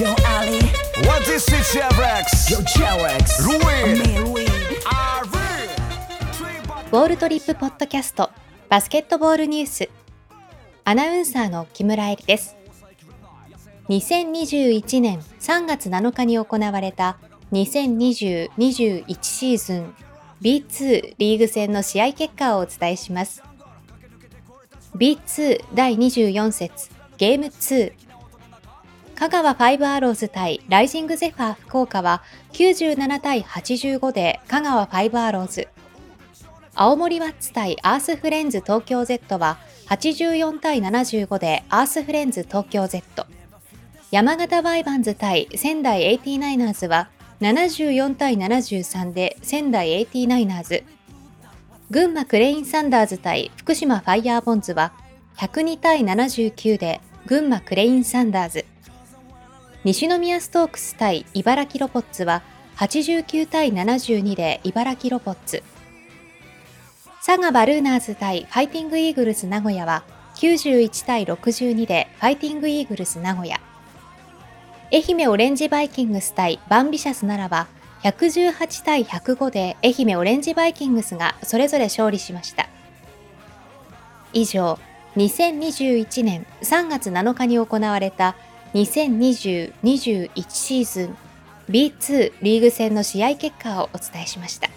Yo Ali. What is it, Chevrex? Yo Louis ウォールトリップポッドキャストバスケットボールニュース。アナウンサーの木村えりです。2021年3月7日に行われた2020-21シーズン B2 リーグ戦の試合結果をお伝えします。B2 第24節ゲーム2香川ファイブアローズ対ライジングゼファー福岡は97対85で香川ファイブアローズ。青森ワッツ対アースフレンズ東京 Z は84対75でアースフレンズ東京 Z 山形バイバンズ対仙台 89ers は74対73で仙台 89ers 群馬クレインサンダーズ対福島ファイヤーボンズは102対79で群馬クレインサンダーズ。西宮ストークス対茨城ロボッツは89対72で茨城ロボッツ。佐賀バルーナーズ対ファイティングイーグルス名古屋は91対62でファイティングイーグルス名古屋。愛媛オレンジバイキングス対バンビシャス奈良は118対105で愛媛オレンジバイキングスがそれぞれ勝利しました。以上2021年3月7日に行われた2020-21シーズン B2 リーグ戦の試合結果をお伝えしました。